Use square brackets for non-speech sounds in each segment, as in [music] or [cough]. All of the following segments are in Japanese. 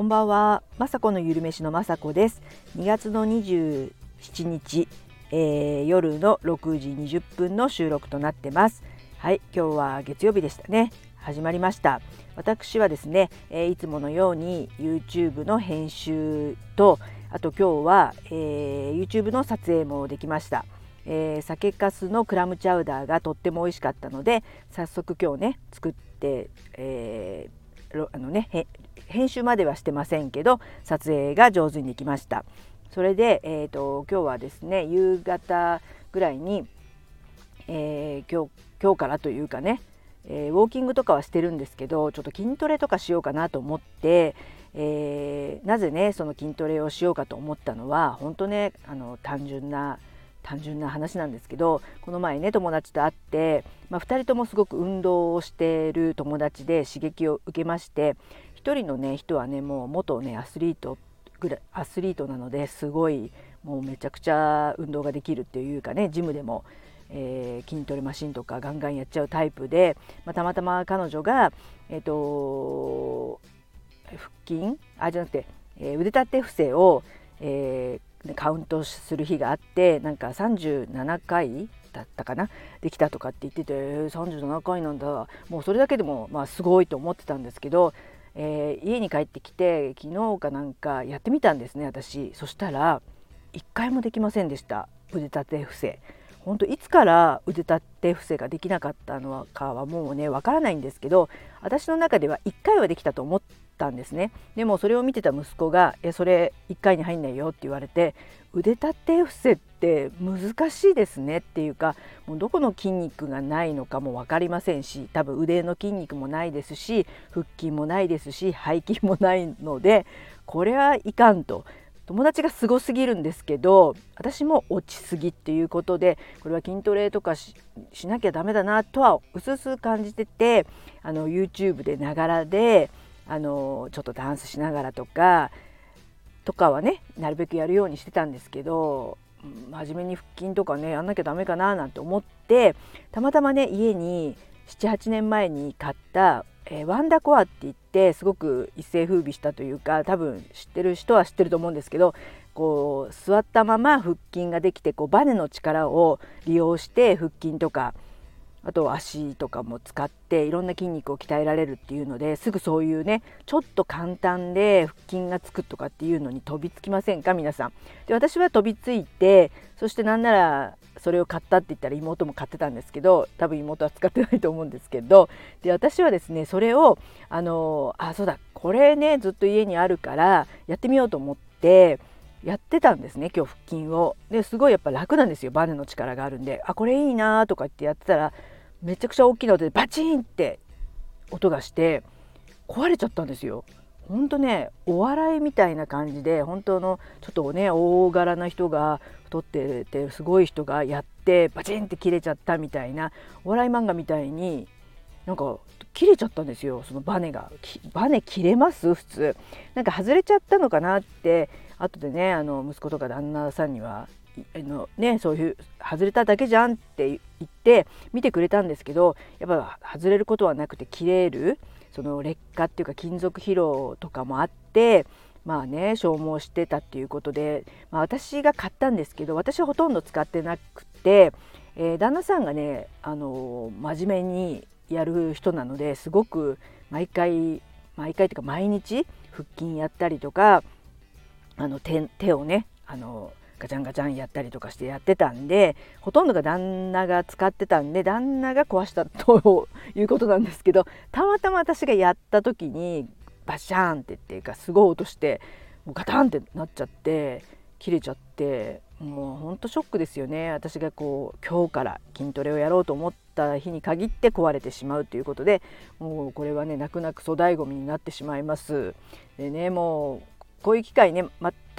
こんばんは、まさこのゆるめしのまさこです。2月の27日、えー、夜の6時20分の収録となってます。はい、今日は月曜日でしたね。始まりました。私はですね、えー、いつものように YouTube の編集と、あと今日は、えー、YouTube の撮影もできました。えー、酒粕のクラムチャウダーがとっても美味しかったので早速今日ね作って、えー、あのね編集まではしてませんけど撮影が上手にできました。それで、えーと、今日はですね夕方ぐらいに、えー、今日今日からというかね、えー、ウォーキングとかはしてるんですけどちょっと筋トレとかしようかなと思って、えー、なぜねその筋トレをしようかと思ったのは本当ねあの単純な単純な話なんですけどこの前ね友達と会って、まあ、2人ともすごく運動をしている友達で刺激を受けまして1人のね人はねもう元ねアスリートぐらいアスリートなのですごいもうめちゃくちゃ運動ができるっていうかねジムでも、えー、筋トレマシンとかガンガンやっちゃうタイプで、まあ、たまたま彼女が、えーと、腹筋あじゃなくて、えー、腕立て伏せを、えー、カウントする日があってなんか37回だったかな？できたとかって言ってて、えー、37回なんだ。もうそれだけでもまあすごいと思ってたんですけど、えー、家に帰ってきて昨日かなんかやってみたんですね私。そしたら1回もできませんでした。腕立て伏せ。本当いつから腕立て伏せができなかったのかはもうねわからないんですけど私の中では1回はできたと思ったんですね。でもそれを見てた息子が「えそれ1回に入んないよ」って言われて腕立て伏せって難しいですねっていうかもうどこの筋肉がないのかも分かりませんし多分腕の筋肉もないですし腹筋もないですし背筋もないのでこれはいかんと。友達がすごすぎるんですけど私も落ちすぎっていうことでこれは筋トレとかしなきゃダメだなとはうすうす感じててあの YouTube でながらであのちょっとダンスしながらとかとかはねなるべくやるようにしてたんですけど真面目に腹筋とかねやんなきゃダメかななんて思ってたまたまね家に78年前に買ったえー、ワンダコアって言ってすごく一世風靡したというか多分知ってる人は知ってると思うんですけどこう座ったまま腹筋ができてこうバネの力を利用して腹筋とかあと足とかも使っていろんな筋肉を鍛えられるっていうのですぐそういうねちょっと簡単で腹筋がつくとかっていうのに飛びつきませんか？皆さん。で私は飛びついてそしてなんならそれを買ったって言ったら妹も買ってたんですけど多分妹は使ってないと思うんですけどで私はですねそれをあのあそうだこれねずっと家にあるからやってみようと思ってやってたんですね今日腹筋を。ですごいやっぱ楽なんですよバネの力があるんであこれいいなとか言ってやってたらめちゃくちゃ大きな音でバチンって音がして壊れちゃったんですよ。ほんとねお笑いみたいな感じで本当のちょっとね大柄な人が太っててすごい人がやってバチンって切れちゃったみたいなお笑い漫画みたいになんか切れちゃったんですよ。そのバネが。バネ切れます？普通。なんか外れちゃったのかなって後でねあの息子とか旦那さんにはあのねそういう外れただけじゃんって言って見てくれたんですけどやっぱ外れることはなくて切れるその劣化っていうか金属疲労とかもあってまあね消耗してたっていうことで、まあ、私が買ったんですけど私はほとんど使ってなくて、えー、旦那さんがねあの真面目にやる人なのですごく毎回毎回というか毎日腹筋やったりとかあの手手をねあのガチャンガチャンやったりとかしてやってたんでほとんどが旦那が使ってたんで旦那が壊したということなんですけどたまたま私がやった時にバシャーンってっていうかすごい音してもうガタンってなっちゃって切れちゃってもうほんとショックですよね私がこう今日から筋トレをやろうと思った日に限って壊れてしまうということでもうこれはね泣く泣く粗大ごみになってしまいます。でねもうこういう機械ね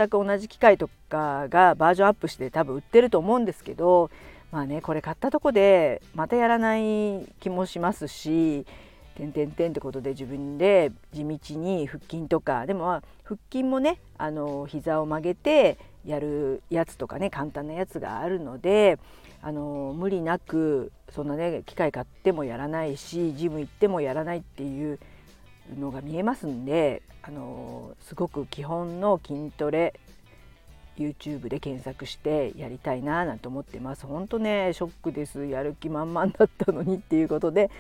全く同じ機械とかがバージョンアップして多分売ってると思うんですけどまあねこれ買ったとこでまたやらない気もしますし「てんてんてん」ってことで自分で地道に腹筋とかでも腹筋もねあの膝を曲げてやるやつとかね簡単なやつがあるのであの無理なくそんなね機械買ってもやらないしジム行ってもやらないっていうのが見えますんであのすごく基本の筋トレ YouTube で検索してやりたいななんて思ってます。本当ねショックです。やる気満々だったのにっていうことで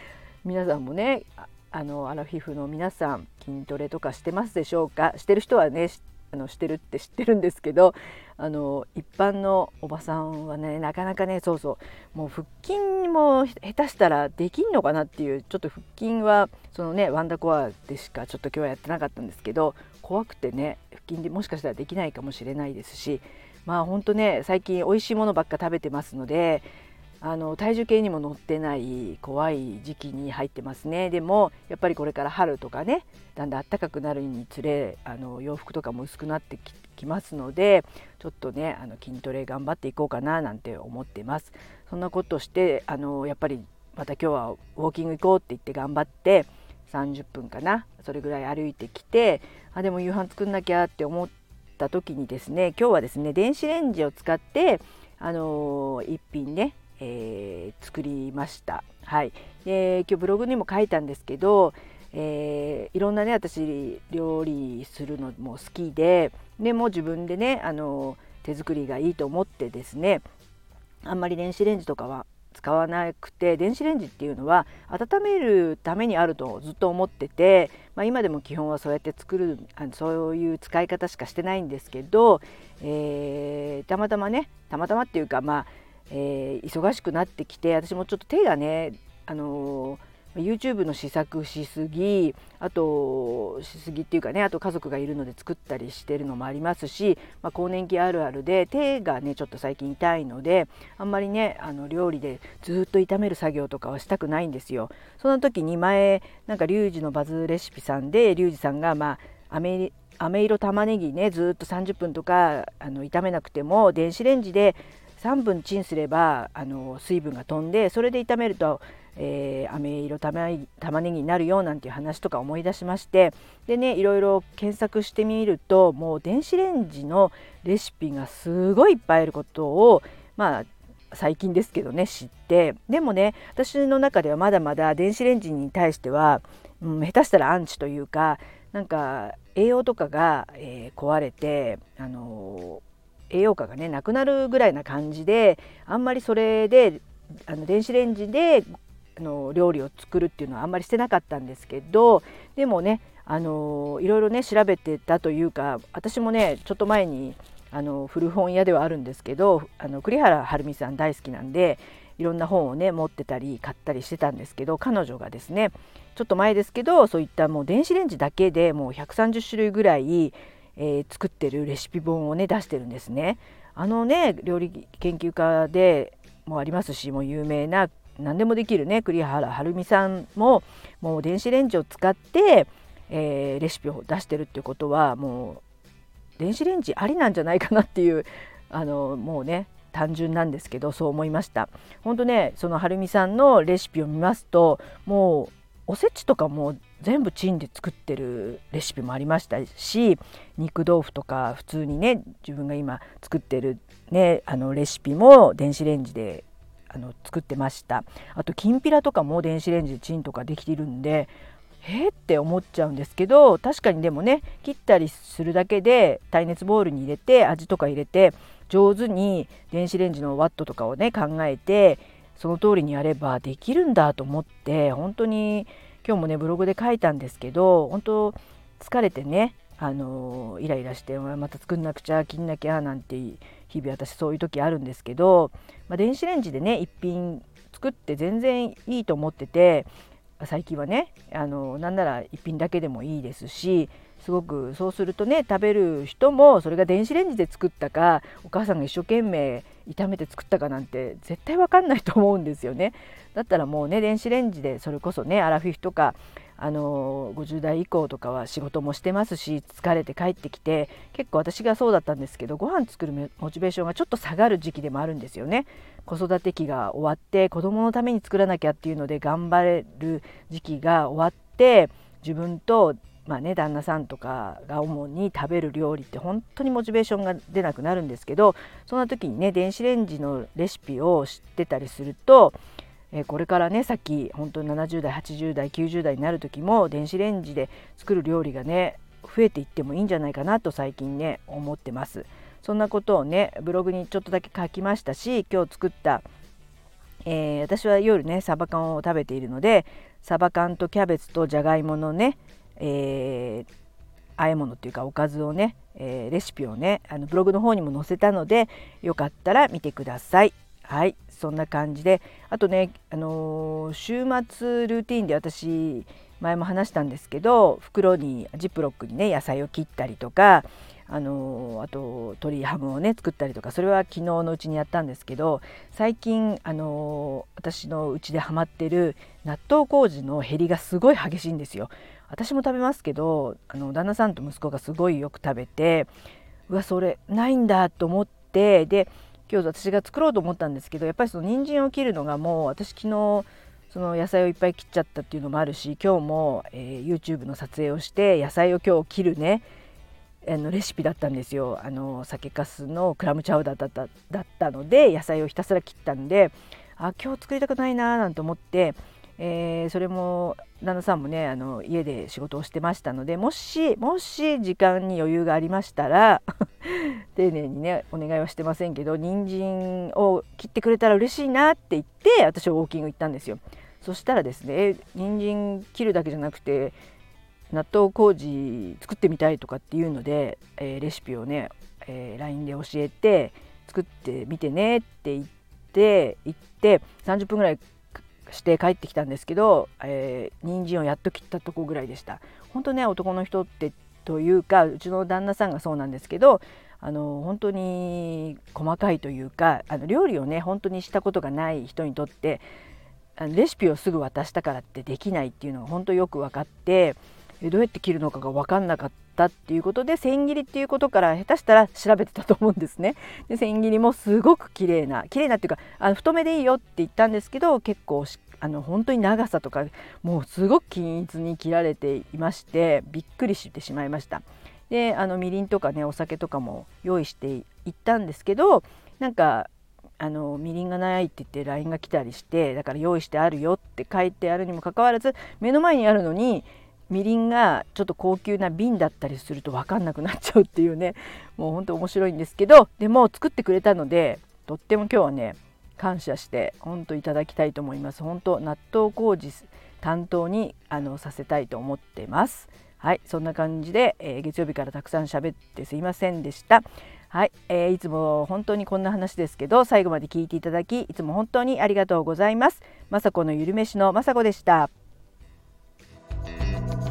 皆さんもねあのアラフィフの皆さん筋トレとかしてますでしょうか？してる人はねあのしてるって知ってるんですけどあの一般のおばさんはねなかなかねそうそうもう腹筋も下手したらできんのかなっていうちょっと腹筋はそのねワンダコアでしかちょっと今日はやってなかったんですけど怖くてね腹筋でもしかしたらできないかもしれないですしまあほんとね最近美味しいものばっか食べてますのであの体重計にも乗ってない怖い時期に入ってますね。でもやっぱりこれから春とかねだんだん暖かくなるにつれあの洋服とかも薄くなってきますのでちょっとねあの筋トレ頑張っていこうかななんて思ってます。そんなことしてあのやっぱりまた今日はウォーキング行こうって言って頑張って30分かなそれぐらい歩いてきてあでも夕飯作んなきゃって思った時にですね今日はですね電子レンジを使ってあのー、一品ねえー、作りました。はい、で今日ブログにも書いたんですけど、えー、いろんなね私料理するのも好きででも自分でねあの手作りがいいと思ってですねあんまり電子レンジとかは使わなくて電子レンジっていうのは温めるためにあるとずっと思ってて、まあ、今でも基本はそうやって作るあのそういう使い方しかしてないんですけど、えー、たまたまねたまたまっていうかまあえー、忙しくなってきて私もちょっと手がね、あのー、YouTube の試作しすぎあとしすぎっていうかねあと家族がいるので作ったりしてるのもありますし、まあ、更年期あるあるで手がねちょっと最近痛いのであんまりねあの料理でずっと炒める作業とかはしたくないんですよ。その時に前なんかリュウジのバズレシピさんでリュウジさんがまあアメ飴色玉ねぎねずっと30分とかあの炒めなくても電子レンジで3分チンすればあの水分が飛んでそれで炒めると、えー、飴色玉ねぎになるよなんていう話とか思い出しましてでねいろいろ検索してみるともう電子レンジのレシピがすごいいっぱいあることをまあ最近ですけどね知ってでもね私の中ではまだまだ電子レンジに対しては、うん、下手したらアンチというかなんか栄養とかが、えー、壊れてあの栄養価がねなくなるぐらいな感じであんまりそれであの電子レンジであの料理を作るっていうのはあんまりしてなかったんですけどでもねあのいろいろね調べてたというか私もねちょっと前にあの古本屋ではあるんですけどあの栗原はるみさん大好きなんでいろんな本をね持ってたり買ったりしてたんですけど彼女がですねちょっと前ですけどそういったもう電子レンジだけでもう130種類ぐらいえー、作ってるレシピ本をね出してるんですね。あのね料理研究家でもありますしもう有名な何でもできるね栗原はるみさんももう電子レンジを使って、えー、レシピを出してるっていうことはもう電子レンジありなんじゃないかなっていうあのもうね単純なんですけどそう思いました本当ねそのはるみさんのレシピを見ますともうおせちとかも全部チンで作ってるレシピもありましたし肉豆腐とか普通にね自分が今作ってるねあのレシピも電子レンジであの作ってました。あときんぴらとかも電子レンジでチンとかできてるんでえー、って思っちゃうんですけど確かにでもね切ったりするだけで耐熱ボウルに入れて味とか入れて上手に電子レンジのワットとかをね考えてその通りにやればできるんだと思って本当に今日もねブログで書いたんですけど本当疲れてねあのイライラしてまた作んなくちゃ切んなきゃなんて日々私そういう時あるんですけど、まあ、電子レンジでね一品作って全然いいと思ってて最近はねあのなんなら一品だけでもいいですしすごくそうするとね食べる人もそれが電子レンジで作ったかお母さんが一生懸命炒めて作ったかなんて絶対わかんないと思うんですよね。[laughs] だったらもうね電子レンジでそれこそねアラフィフとかあの50代以降とかは仕事もしてますし疲れて帰ってきて結構私がそうだったんですけどご飯作るモチベーションがちょっと下がる時期でもあるんですよね。子育て期が終わって子供のために作らなきゃっていうので頑張れる時期が終わって自分とまあね、旦那さんとかが主に食べる料理って本当にモチベーションが出なくなるんですけどそんな時にね電子レンジのレシピを知ってたりするとえこれからねさっき本当に70代80代90代になる時も電子レンジで作る料理がね増えていってもいいんじゃないかなと最近ね思ってます。そんなことをねブログにちょっとだけ書きましたし今日作った、えー、私は夜ねサバ缶を食べているのでサバ缶とキャベツとじゃがいものね、えー、和え物っていうかおかずをね、えー、レシピをねあのブログの方にも載せたのでよかったら見てください。はいそんな感じであとね、あのー、週末ルーティンで私前も話したんですけど袋にジップロックにね野菜を切ったりとかあの、あと鶏ハムをね作ったりとかそれは昨日のうちにやったんですけど最近、あの、私のうちでハマってる納豆麹の減りがすごい激しいんですよ。私も食べますけどあの旦那さんと息子がすごいよく食べてうわそれないんだと思ってで今日私が作ろうと思ったんですけどやっぱりその人参を切るのがもう私昨日その野菜をいっぱい切っちゃったっていうのもあるし今日も、えー、YouTube の撮影をして野菜を今日切るねあのレシピだったんですよあの酒粕のクラムチャウダーだっただったので野菜をひたすら切ったんであ今日作りたくないなーなんて思ってえー、それも旦那さんもねあの家で仕事をしてましたのでもしもし時間に余裕がありましたら [laughs] 丁寧にねお願いはしてませんけど人参を切ってくれたら嬉しいなって言って私はウォーキング行ったんですよ。そしたらですね人参切るだけじゃなくて納豆麹作ってみたいとかっていうので、えー、レシピをね、えー、LINE で教えて作ってみてねって言って行って30分ぐらいして帰ってきたんですけど、えー、人参をやっと切ったとこぐらいでした。本当ね男の人ってというかうちの旦那さんがそうなんですけどあの本当に細かいというかあの料理をね本当にしたことがない人にとってレシピをすぐ渡したからってできないっていうのが本当よく分かってどうやって切るのかが分かんなかったっていうことで千切りっていうことから下手したら調べてたと思うんですね。で千切りもすごく綺麗な綺麗なっていうかあの太めでいいよって言ったんですけど結構あの本当に長さとかもうすごく均一に切られていましてびっくりしてしまいました。であのみりんとかねお酒とかも用意していったんですけどなんかあのみりんがないって言って LINE が来たりしてだから用意してあるよって書いてあるにもかかわらず目の前にあるのにみりんがちょっと高級な瓶だったりすると分かんなくなっちゃうっていうね。[laughs] もうほんと面白いんですけどでも作ってくれたのでとっても今日はね感謝して本当いただきたいと思います。本当納豆麹担当にあのさせたいと思ってます。はいそんな感じで、えー、月曜日からたくさん喋ってすいませんでした。はい、えー、いつも本当にこんな話ですけど最後まで聞いていただきいつも本当にありがとうございます。雅子のゆるめしの雅子でした。Música